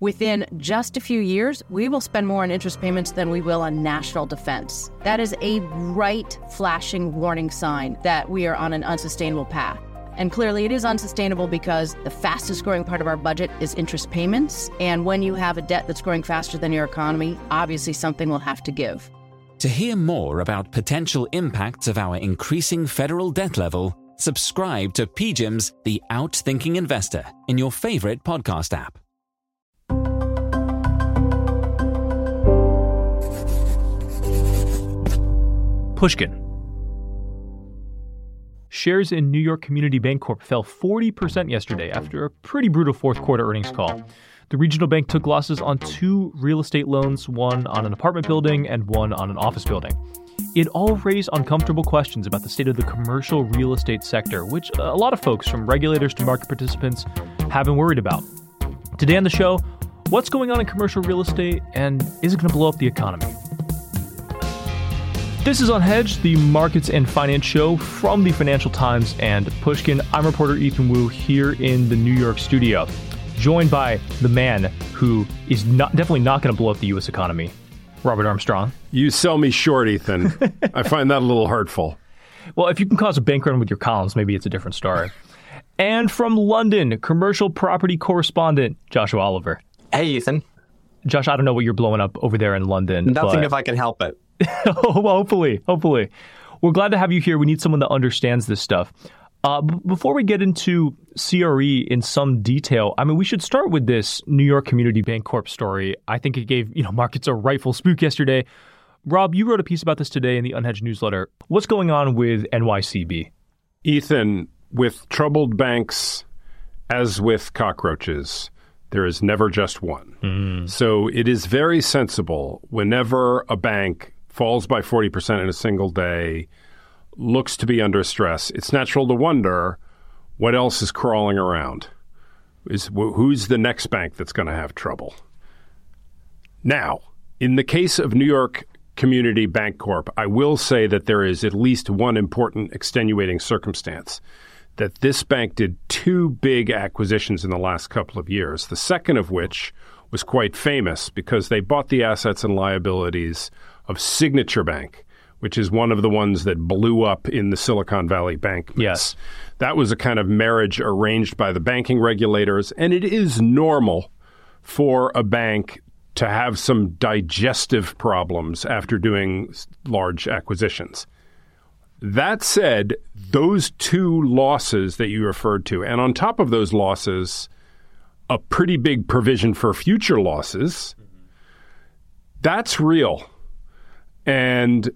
Within just a few years, we will spend more on interest payments than we will on national defense. That is a bright, flashing warning sign that we are on an unsustainable path. And clearly, it is unsustainable because the fastest growing part of our budget is interest payments. And when you have a debt that's growing faster than your economy, obviously something will have to give. To hear more about potential impacts of our increasing federal debt level, subscribe to PGIM's The Outthinking Investor in your favorite podcast app. Pushkin. Shares in New York Community Bancorp fell 40% yesterday after a pretty brutal fourth quarter earnings call. The regional bank took losses on two real estate loans, one on an apartment building and one on an office building. It all raised uncomfortable questions about the state of the commercial real estate sector, which a lot of folks, from regulators to market participants, have been worried about. Today on the show, what's going on in commercial real estate and is it going to blow up the economy? This is Unhedged, the markets and finance show from the Financial Times and Pushkin. I'm reporter Ethan Wu here in the New York studio, joined by the man who is not, definitely not going to blow up the U.S. economy, Robert Armstrong. You sell me short, Ethan. I find that a little hurtful. Well, if you can cause a bank run with your columns, maybe it's a different story. and from London, commercial property correspondent Joshua Oliver. Hey, Ethan. Josh, I don't know what you're blowing up over there in London. Nothing but... if I can help it. hopefully, hopefully. We're glad to have you here. We need someone that understands this stuff. Uh, b- before we get into CRE in some detail, I mean, we should start with this New York Community Bancorp story. I think it gave you know markets a rightful spook yesterday. Rob, you wrote a piece about this today in the Unhedged newsletter. What's going on with NYCB? Ethan, with troubled banks, as with cockroaches, there is never just one. Mm. So it is very sensible whenever a bank falls by 40% in a single day, looks to be under stress, it's natural to wonder what else is crawling around. Is who's the next bank that's going to have trouble? Now, in the case of New York Community Bancorp, I will say that there is at least one important extenuating circumstance that this bank did two big acquisitions in the last couple of years. The second of which was quite famous because they bought the assets and liabilities of Signature Bank, which is one of the ones that blew up in the Silicon Valley Bank. Mix. Yes. That was a kind of marriage arranged by the banking regulators, and it is normal for a bank to have some digestive problems after doing large acquisitions. That said, those two losses that you referred to, and on top of those losses, a pretty big provision for future losses, that's real. And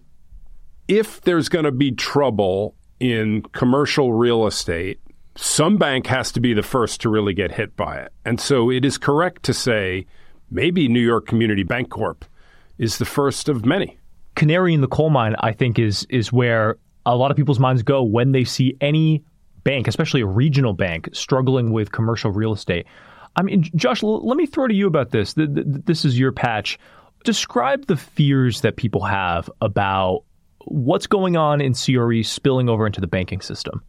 if there's going to be trouble in commercial real estate, some bank has to be the first to really get hit by it. And so it is correct to say maybe New York Community Bancorp is the first of many. Canary in the coal mine, I think, is is where a lot of people's minds go when they see any bank, especially a regional bank, struggling with commercial real estate. I mean, Josh, let me throw to you about this. This is your patch. Describe the fears that people have about what's going on in CRE spilling over into the banking system.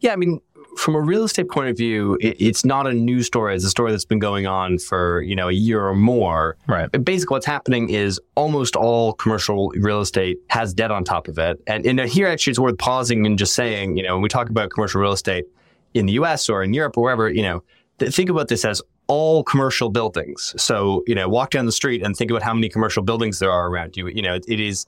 Yeah, I mean, from a real estate point of view, it, it's not a new story. It's a story that's been going on for you know a year or more. Right. Basically, what's happening is almost all commercial real estate has debt on top of it. And, and here, actually, it's worth pausing and just saying, you know, when we talk about commercial real estate in the U.S. or in Europe or wherever, you know, th- think about this as all commercial buildings. So, you know, walk down the street and think about how many commercial buildings there are around you. You know, it, it is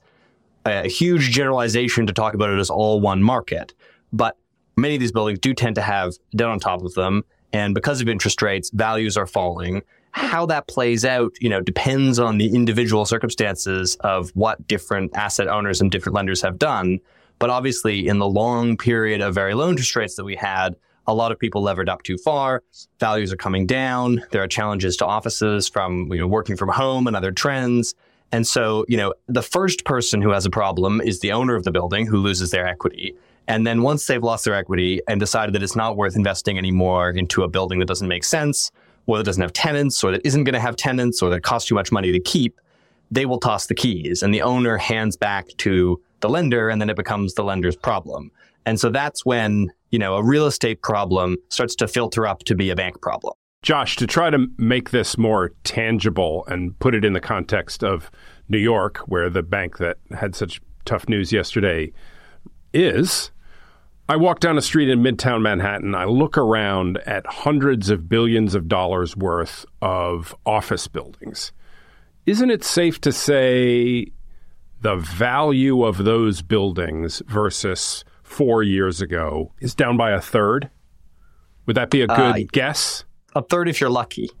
a huge generalization to talk about it as all one market. But many of these buildings do tend to have debt on top of them. And because of interest rates, values are falling. How that plays out, you know, depends on the individual circumstances of what different asset owners and different lenders have done. But obviously, in the long period of very low interest rates that we had, a lot of people levered up too far. Values are coming down. There are challenges to offices from you know, working from home and other trends. And so, you know, the first person who has a problem is the owner of the building who loses their equity. And then once they've lost their equity and decided that it's not worth investing anymore into a building that doesn't make sense, or that doesn't have tenants, or that isn't going to have tenants, or that costs too much money to keep, they will toss the keys. And the owner hands back to the lender, and then it becomes the lender's problem. And so that's when, you know, a real estate problem starts to filter up to be a bank problem. Josh, to try to make this more tangible and put it in the context of New York, where the bank that had such tough news yesterday is, I walk down a street in Midtown Manhattan. I look around at hundreds of billions of dollars worth of office buildings. Isn't it safe to say the value of those buildings versus four years ago is down by a third? Would that be a good uh, guess? A third if you're lucky.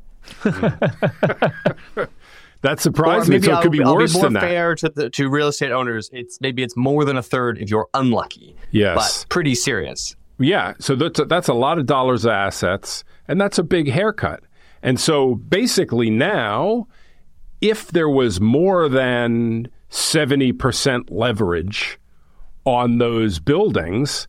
That surprised me. So it could be I'll worse be more than fair to the, to real estate owners. It's maybe it's more than a third if you're unlucky. Yes, but pretty serious. Yeah, so that's a, that's a lot of dollars of assets, and that's a big haircut. And so basically now, if there was more than seventy percent leverage on those buildings,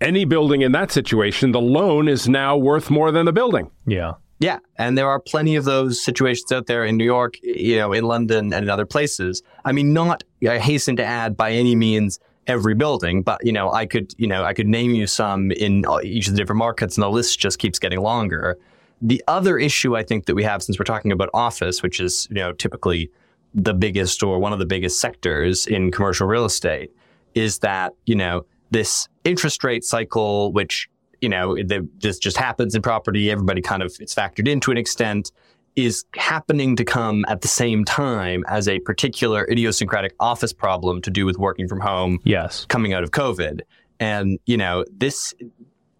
any building in that situation, the loan is now worth more than the building. Yeah. Yeah, and there are plenty of those situations out there in New York, you know, in London and in other places. I mean, not I hasten to add by any means every building, but you know, I could, you know, I could name you some in each of the different markets, and the list just keeps getting longer. The other issue I think that we have, since we're talking about office, which is you know typically the biggest or one of the biggest sectors in commercial real estate, is that you know this interest rate cycle, which you know, this just happens in property. Everybody kind of, it's factored in to an extent, is happening to come at the same time as a particular idiosyncratic office problem to do with working from home. Yes. Coming out of COVID. And, you know, this,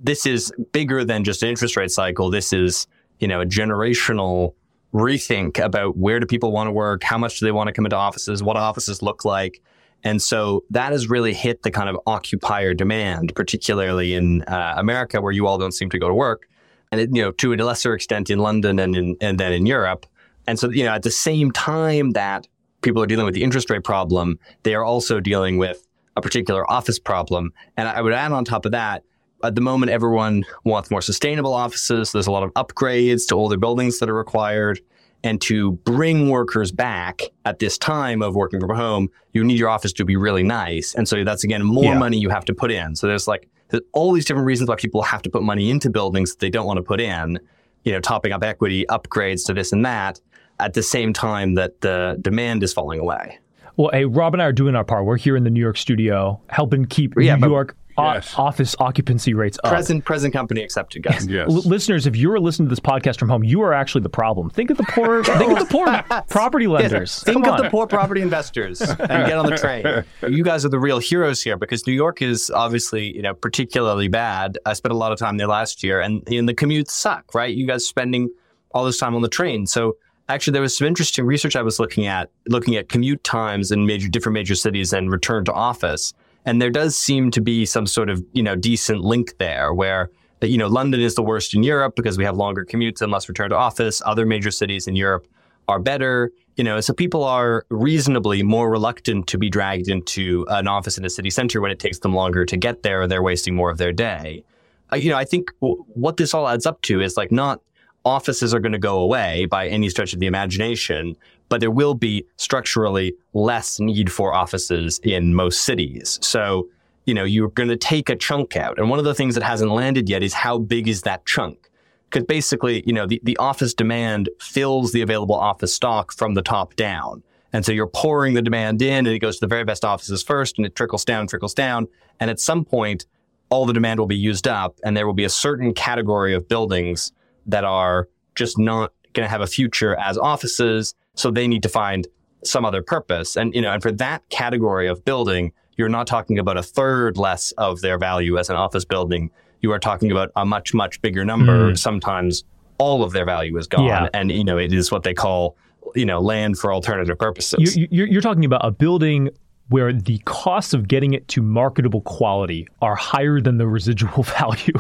this is bigger than just an interest rate cycle. This is, you know, a generational rethink about where do people want to work? How much do they want to come into offices? What offices look like? And so that has really hit the kind of occupier demand, particularly in uh, America, where you all don't seem to go to work, and it, you know to a lesser extent in London and in, and then in Europe. And so you know at the same time that people are dealing with the interest rate problem, they are also dealing with a particular office problem. And I would add on top of that, at the moment, everyone wants more sustainable offices. There's a lot of upgrades to older buildings that are required. And to bring workers back at this time of working from home, you need your office to be really nice. And so that's again more yeah. money you have to put in. So there's like there's all these different reasons why people have to put money into buildings that they don't want to put in, you know, topping up equity, upgrades to this and that, at the same time that the demand is falling away. Well, hey, Rob and I are doing our part. We're here in the New York studio, helping keep yeah, New York yes. office occupancy rates up. Present present company accepted, guys. yes. L- listeners, if you're listening to this podcast from home, you are actually the problem. Think of the poor. think of the poor property lenders. Think of the poor property investors and get on the train. You guys are the real heroes here because New York is obviously you know particularly bad. I spent a lot of time there last year, and, and the commutes suck. Right, you guys spending all this time on the train, so actually there was some interesting research I was looking at, looking at commute times in major different major cities and return to office. And there does seem to be some sort of, you know, decent link there where, you know, London is the worst in Europe because we have longer commutes and less return to office. Other major cities in Europe are better. You know, so people are reasonably more reluctant to be dragged into an office in a city center when it takes them longer to get there. They're wasting more of their day. Uh, you know, I think w- what this all adds up to is like not offices are going to go away by any stretch of the imagination, but there will be structurally less need for offices in most cities. So, you know, you're going to take a chunk out. And one of the things that hasn't landed yet is how big is that chunk? Because basically, you know, the, the office demand fills the available office stock from the top down. And so you're pouring the demand in and it goes to the very best offices first and it trickles down, trickles down. And at some point, all the demand will be used up and there will be a certain category of buildings that are just not going to have a future as offices. So they need to find some other purpose. And, you know, and for that category of building, you're not talking about a third less of their value as an office building. You are talking about a much, much bigger number. Mm. Sometimes all of their value is gone. Yeah. And, you know, it is what they call, you know, land for alternative purposes. You're, you're talking about a building where the costs of getting it to marketable quality are higher than the residual value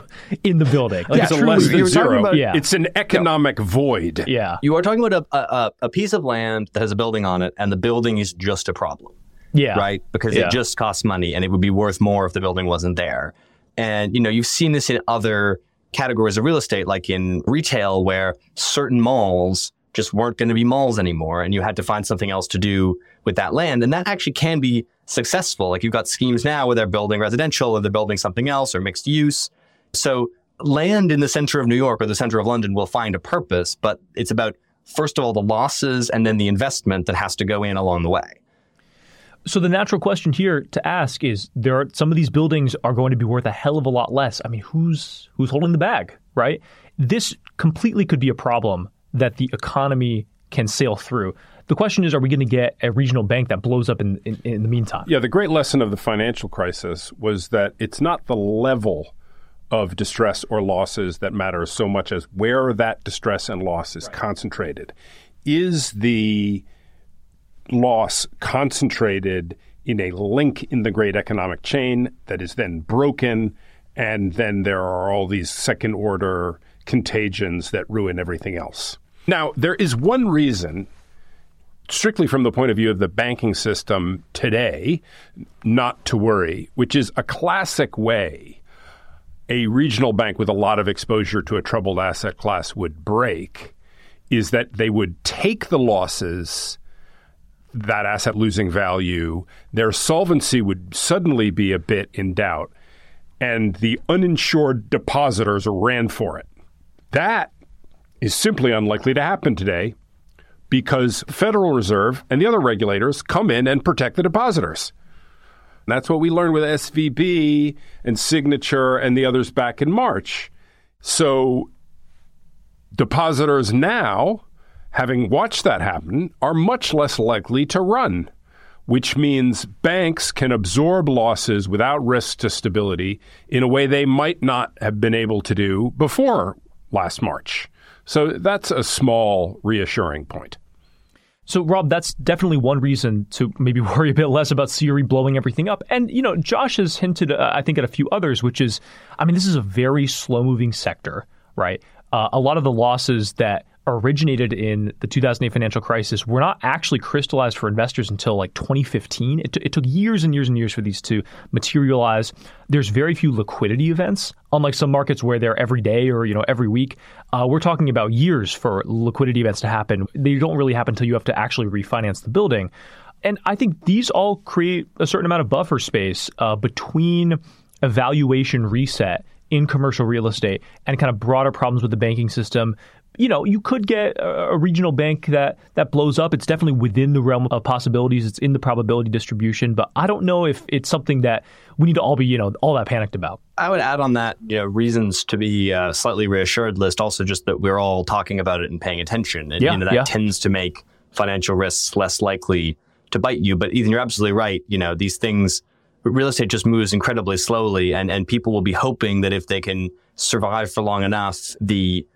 in the building. Like yeah, it's less than zero. About, yeah. It's an economic yeah. void. Yeah. You are talking about a, a, a, piece of land that has a building on it, and the building is just a problem. Yeah. Right? Because yeah. it just costs money, and it would be worth more if the building wasn't there. And, you know, you've seen this in other categories of real estate, like in retail, where certain malls just weren't going to be malls anymore, and you had to find something else to do with that land. And that actually can be successful. Like you've got schemes now where they're building residential or they're building something else or mixed use. So land in the center of New York or the center of London will find a purpose, but it's about, first of all, the losses and then the investment that has to go in along the way. So the natural question here to ask is there are some of these buildings are going to be worth a hell of a lot less. I mean, who's who's holding the bag, right? This completely could be a problem that the economy can sail through. The question is, are we going to get a regional bank that blows up in, in, in the meantime? Yeah, the great lesson of the financial crisis was that it's not the level of distress or losses that matters so much as where that distress and loss is right. concentrated. Is the loss concentrated in a link in the great economic chain that is then broken, and then there are all these second order contagions that ruin everything else? Now, there is one reason strictly from the point of view of the banking system today, not to worry, which is a classic way a regional bank with a lot of exposure to a troubled asset class would break is that they would take the losses, that asset losing value, their solvency would suddenly be a bit in doubt, and the uninsured depositors ran for it. That is simply unlikely to happen today because Federal Reserve and the other regulators come in and protect the depositors. That's what we learned with SVB and Signature and the others back in March. So depositors now, having watched that happen, are much less likely to run, which means banks can absorb losses without risk to stability in a way they might not have been able to do before last March. So that's a small reassuring point. So, Rob, that's definitely one reason to maybe worry a bit less about CRE blowing everything up. And, you know, Josh has hinted, uh, I think, at a few others, which is, I mean, this is a very slow moving sector, right? Uh, a lot of the losses that originated in the 2008 financial crisis were not actually crystallized for investors until like 2015. It, t- it, took years and years and years for these to materialize. There's very few liquidity events, unlike some markets where they're every day or you know every week. Uh, we're talking about years for liquidity events to happen. They don't really happen until you have to actually refinance the building. And I think these all create a certain amount of buffer space uh, between evaluation reset in commercial real estate and kind of broader problems with the banking system you know, you could get a, regional bank that that blows up. It's definitely within the realm of possibilities. It's in the probability distribution, but I don't know if it's something that we need to all be, you know, all that panicked about. I would add on that, you know, reasons to be uh, slightly reassured list. Also, just that we're all talking about it and paying attention, and yeah, you know that yeah. tends to make financial risks less likely to bite you. But Ethan, you're absolutely right. You know, these things, real estate just moves incredibly slowly, and and people will be hoping that if they can survive for long enough, the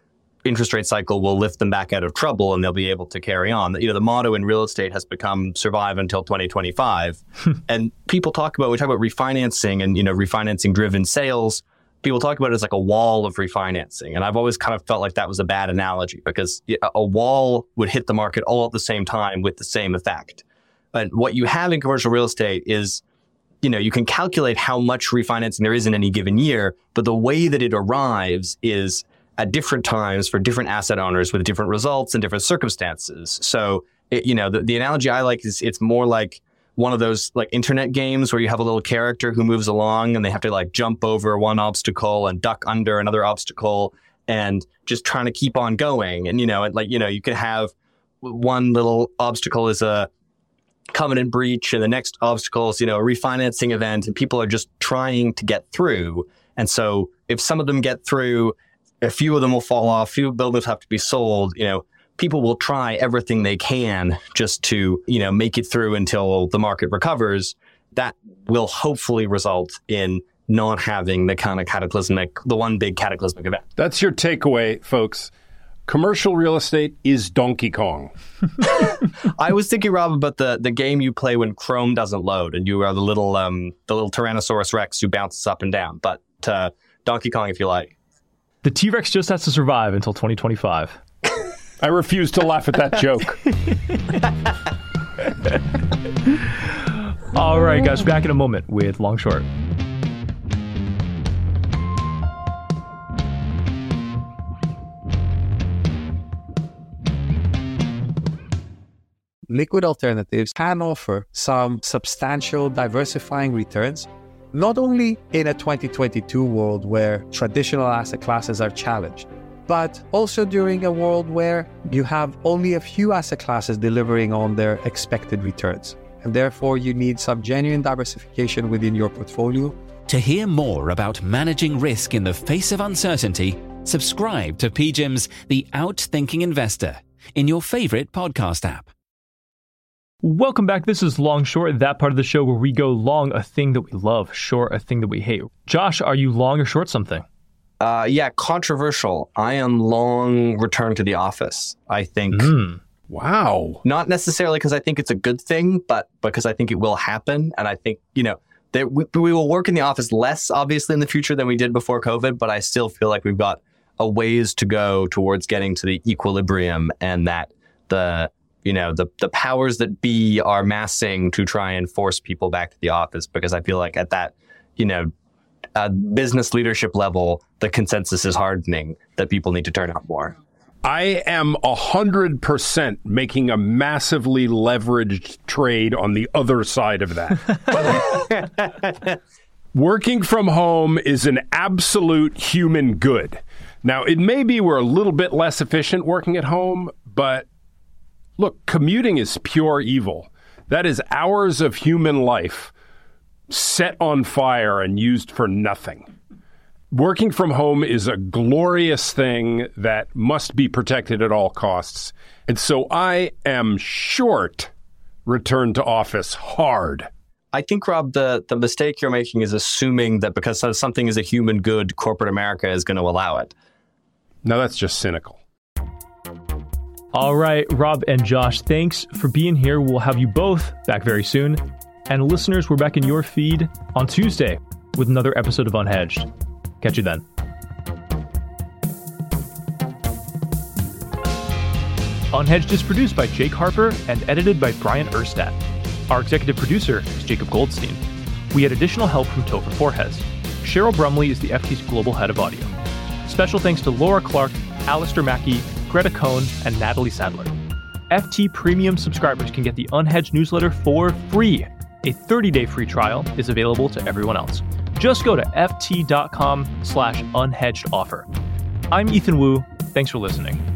interest rate cycle will lift them back out of trouble and they'll be able to carry on. You know, the motto in real estate has become survive until 2025. and people talk about, we talk about refinancing and, you know, refinancing driven sales. People talk about it as like a wall of refinancing. And I've always kind of felt like that was a bad analogy because a wall would hit the market all at the same time with the same effect. But what you have in commercial real estate is, you know, you can calculate how much refinancing there is in any given year, but the way that it arrives is at different times for different asset owners with different results and different circumstances. So, it, you know, the, the analogy I like is it's more like one of those like internet games where you have a little character who moves along and they have to like jump over one obstacle and duck under another obstacle and just trying to keep on going. And, you know, like, you know, you can have one little obstacle is a covenant breach and the next obstacle is, you know, a refinancing event and people are just trying to get through. And so if some of them get through a few of them will fall off, few buildings have to be sold, you know, people will try everything they can just to, you know, make it through until the market recovers. That will hopefully result in not having the kind of cataclysmic, the one big cataclysmic event. That's your takeaway, folks. Commercial real estate is Donkey Kong. I was thinking, Rob, about the, the game you play when Chrome doesn't load, and you are the little um, the little Tyrannosaurus Rex who bounces up and down. But uh, Donkey Kong, if you like. The T Rex just has to survive until 2025. I refuse to laugh at that joke. All right, guys, back in a moment with Long Short. Liquid alternatives can offer some substantial diversifying returns not only in a 2022 world where traditional asset classes are challenged, but also during a world where you have only a few asset classes delivering on their expected returns. And therefore, you need some genuine diversification within your portfolio. To hear more about managing risk in the face of uncertainty, subscribe to PGIM's The Outthinking Investor in your favorite podcast app. Welcome back. This is Long Short, that part of the show where we go long a thing that we love, short a thing that we hate. Josh, are you long or short something? Uh, yeah, controversial. I am long return to the office. I think. Mm. Wow. Not necessarily because I think it's a good thing, but because I think it will happen. And I think, you know, that we, we will work in the office less, obviously, in the future than we did before COVID, but I still feel like we've got a ways to go towards getting to the equilibrium and that the you know the the powers that be are massing to try and force people back to the office because I feel like at that you know uh, business leadership level the consensus is hardening that people need to turn out more. I am 100% making a massively leveraged trade on the other side of that. Working from home is an absolute human good. Now, it may be we're a little bit less efficient working at home, but look, commuting is pure evil. That is hours of human life set on fire and used for nothing. Working from home is a glorious thing that must be protected at all costs. And so I am short return to office hard. I think, Rob, the, the mistake you're making is assuming that because something is a human good, corporate America is going to allow it. No, that's just cynical. All right, Rob and Josh, thanks for being here. We'll have you both back very soon. And listeners, we're back in your feed on Tuesday with another episode of Unhedged. Catch you then. Unhedged is produced by Jake Harper and edited by Brian Erstadt. Our executive producer is Jacob Goldstein. We had additional help from Topher Forhecz. Cheryl Brumley is the FT's global head of audio. Special thanks to Laura Clark, Alistair Mackey, Greta Cohn, and Natalie Sadler. FT Premium subscribers can get the Unhedged newsletter for free. A 30-day free trial is available to everyone else. Just go to ft.com slash unhedged offer. I'm Ethan Wu. Thanks for listening.